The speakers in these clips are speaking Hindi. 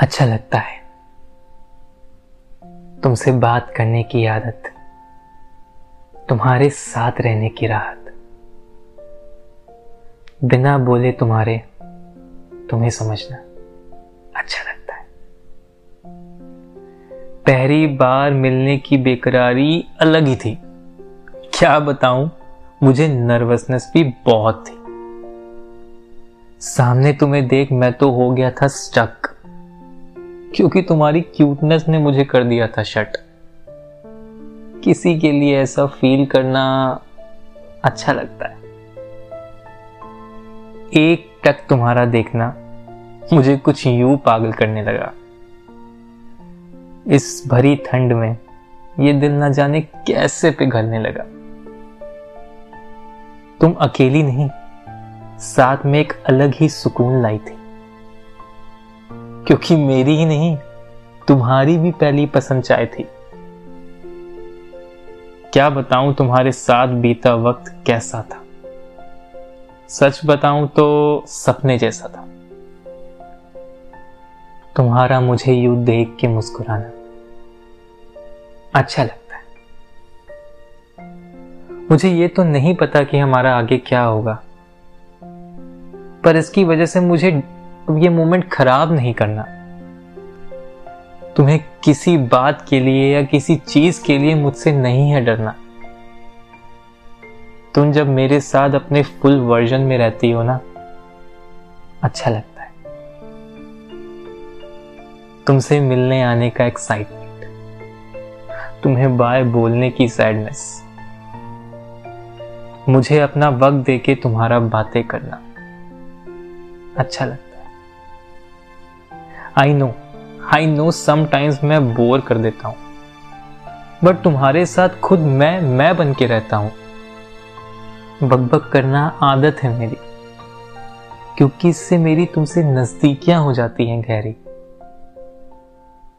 अच्छा लगता है। तुमसे बात करने की आदत, तुम्हारे साथ रहने की राहत। बिना बोले तुम्हारे, तुम्हें समझना अच्छा लगता है। पहली बार मिलने की बेकरारी अलग ही थी। क्या बताऊँ, मुझे नर्वसनेस भी बहुत थी। सामने तुम्हें देख मैं तो हो गया था स्टक क्योंकि तुम्हारी क्यूटनेस ने मुझे कर दिया था शट किसी के लिए ऐसा फील करना अच्छा लगता है। एक टक तुम्हारा देखना, मुझे कुछ यूँ पागल करने लगा। इस भरी ठंड में ये दिल ना जाने कैसे पिघलने लगा। तुम अकेली नहीं, साथ में एक अलग ही सुकून लाई थी। क्योंकि मेरी ही नहीं, तुम्हारी भी पहली पसंद चाय थी। क्या बताऊँ तुम्हारे साथ बीता वक्त कैसा था? सच बताऊँ तो सपने जैसा था। तुम्हारा मुझे यू देख के मुस्कुराना अच्छा लगता है। मुझे ये तो नहीं पता कि हमारा आगे क्या होगा, पर इसकी वजह से मुझे ये मोमेंट खराब नहीं करना। तुम्हें किसी बात के लिए या किसी चीज़ के लिए मुझसे नहीं है डरना। तुम जब मेरे साथ अपने फुल वर्जन में रहती हो ना अच्छा लगता है। तुमसे मिलने आने का एक्साइटमेंट तुम्हें बाय बोलने की सैडनेस मुझे अपना वक्त देके तुम्हारा बातें करना। अच्छा लगता I know I know sometimes मैं बोर कर देता हूँ। बट तुम्हारे साथ खुद मैं मैं बन के रहता हूँ। बकबक करना आदत है मेरी। क्योंकि इससे मेरी तुमसे नजदीकियाँ हो जाती हैं गहरी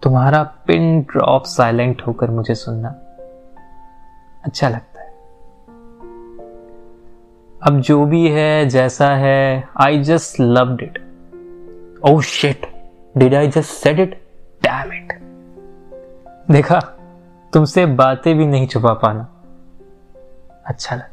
तुम्हारा पिन ड्रॉप साइलेंट होकर मुझे सुनना अच्छा लगता है। अब जो भी है, जैसा है I just loved it oh shit did I just said it damn it देखा, तुमसे बातें भी नहीं छुपा पाना। अच्छा लगा।